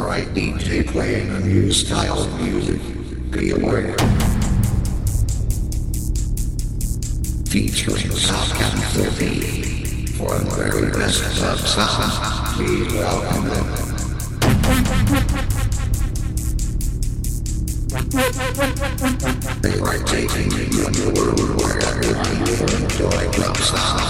favorite DJ playing a new style of music. Be aware. Featuring South Capital B. For the very best club sound, please welcome them. They are taking you in the world wherever you enjoy club sound.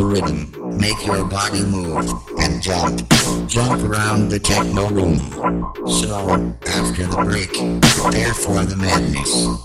the rhythm, make your body move, and jump. Jump around the techno room. So, after the break, prepare for the madness.